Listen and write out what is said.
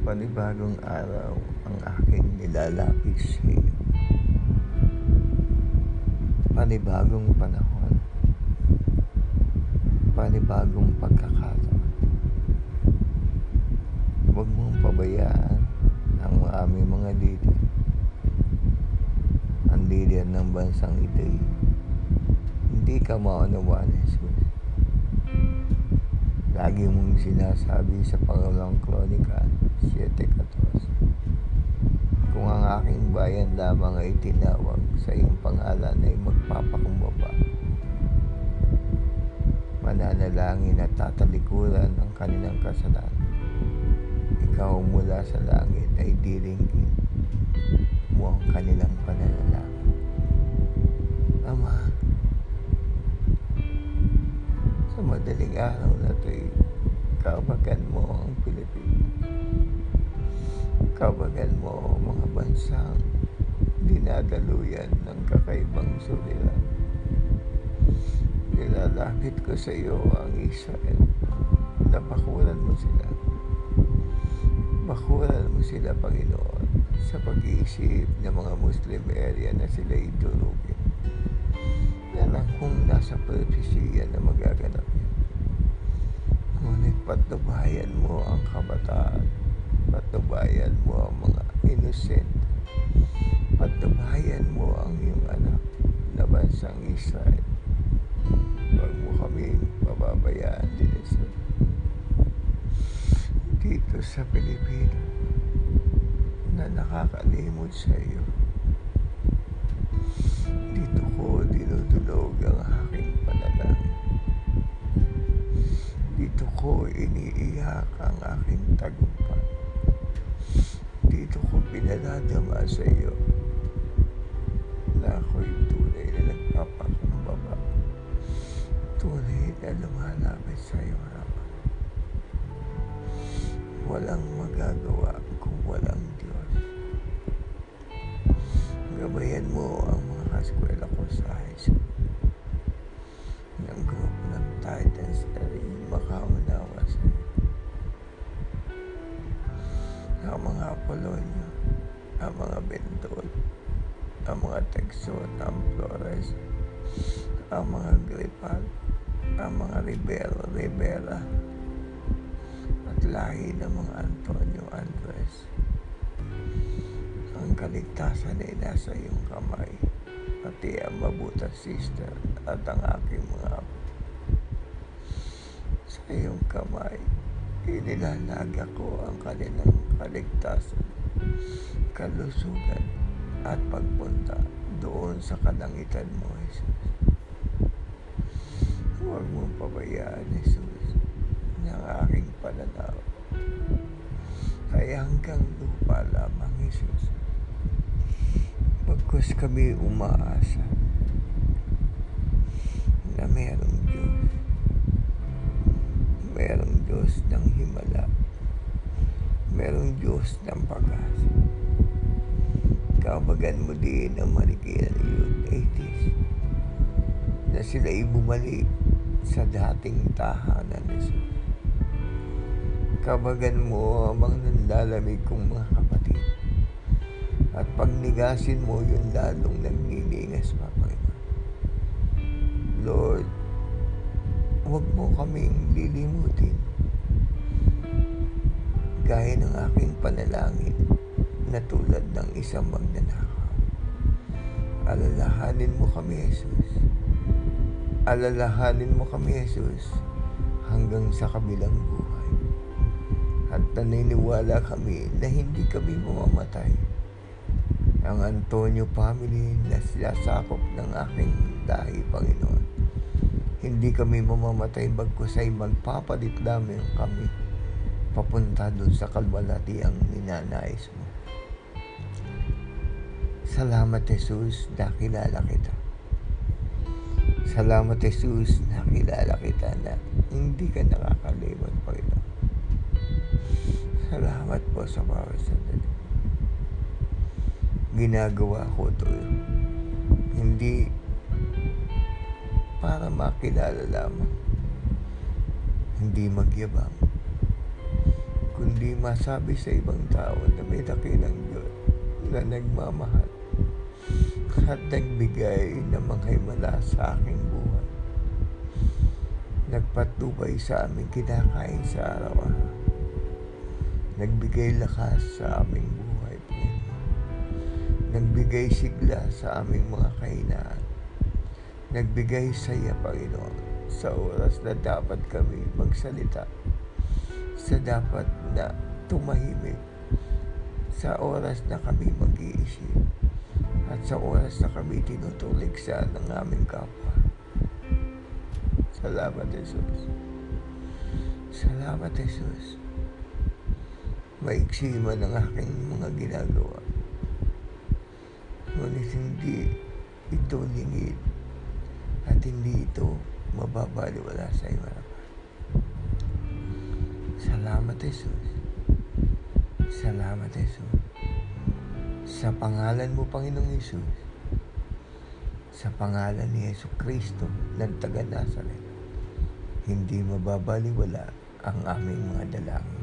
panibagong araw ang aking nilalapis sa iyo. Panibagong panahon. Panibagong pagkakataon. Huwag mong pabayaan ang aming mga leader. Ang leader ng bansang ito'y hindi ka maunawaan, Jesus. Lagi mong sinasabi sa Pangalawang Kronika 7.14 Kung ang aking bayan lamang ay tinawag sa iyong pangalan ay magpapakumbaba. Mananalangin at tatalikuran ang kanilang kasalanan. Ikaw mula sa langit ay diringgin mo ang kanilang pananalangin. Ama sa madaling araw Kabagan mo mga bansang dinadaluyan ng kakaibang suliran. Nilalapit ko sa iyo ang Israel na bakuran mo sila. Bakuran mo sila, Panginoon, sa pag-iisip ng mga Muslim area na sila idurugin. Ang kung nasa propesya na magaganap yan. Ngunit patubayan mo ang kabataan. Patubayan mo ang mga innocent. Patubayan mo ang iyong anak na bansang Israel. Huwag mo kaming pababayaan din Jesus. Dito sa Pilipinas na nakakalimot sa iyo. Dito ko dinudulog ang aking panalangin. Dito ko iniiyak ang aking tagumpay. Pinadadama sa iyo na ako'y tunay na nagpapakumbaba. Tunay na lumalapit sa iyo harapan. Walang magagawa kung walang Diyos. Gabayan mo ang mga kaskwela ko sa high school. Ng grupo ng Titans na rin Texon, ang Flores, ang mga Gripal, ang mga Ribero, Rivera, at lahi ng mga Antonio Andres. Ang kaligtasan ay nasa iyong kamay, pati ang mabutas sister at ang aking mga apo. Sa iyong kamay, inilalaga ko ang kanilang kaligtasan, kalusugan, at pagpunta doon sa kalangitan mo, Jesus. Huwag mong pabayaan, Jesus, ng aking pananaw. Ay hanggang lupa lamang, Jesus. Pagkus kami umaasa na merong Diyos. Merong Diyos ng himala. Merong Diyos ng pag-asa. Kabagan mo din ang marikilan ng youth 80s na sila'y bumalik sa dating tahanan ni Jesus. Kabagan mo ang mga nanlalamig kong mga kapatid. At pagnigasin mo yung lalong nagniningas pa, Panginoon. Lord, huwag mo kaming lilimutin. Gaya ng aking panalangin na tulad ng isang magnanakaw. Alalahanin mo kami, Jesus. Alalahanin mo kami, Jesus, hanggang sa kabilang buhay. At naniniwala kami na hindi kami mamamatay. Ang Antonio family na sinasakop ng aking dahi, Panginoon. Hindi kami mamamatay bagkus ay magpapalit lamang kami papunta doon sa kalwalatiang ninanais mo. Salamat, Jesus, nakilala kita. Salamat, Jesus, nakilala kita na hindi ka nakakalimot, Panginoon. Salamat po sa bawat sandali. Ginagawa ko ito. Hindi para makilala lamang. Hindi magyabang. kundi masabi sa ibang tao na may dakilang Diyos na nagmamahal at nagbigay ng mga himala sa aking buhay. Nagpatubay sa aming kinakain sa araw-araw. Nagbigay lakas sa aming buhay. Nagbigay sigla sa aming mga kahinaan. Nagbigay saya, Panginoon, sa oras na dapat kami magsalita. Sa dapat na tumahimik. Sa oras na kami mag-iisip. At sa oras na kami tinutuligsa ng aming kapwa. Salamat, Jesus. Salamat, Jesus. Maiksi man ang aking mga ginagawa. Ngunit hindi ito lingid at hindi ito mababaliwala sa harapan. Salamat, Jesus. Salamat, Jesus. Sa pangalan mo, Panginoong Jesus, sa pangalan ni Yesu Kristo ng taga Nazaret, hindi mababaliwala ang aming mga dalangin.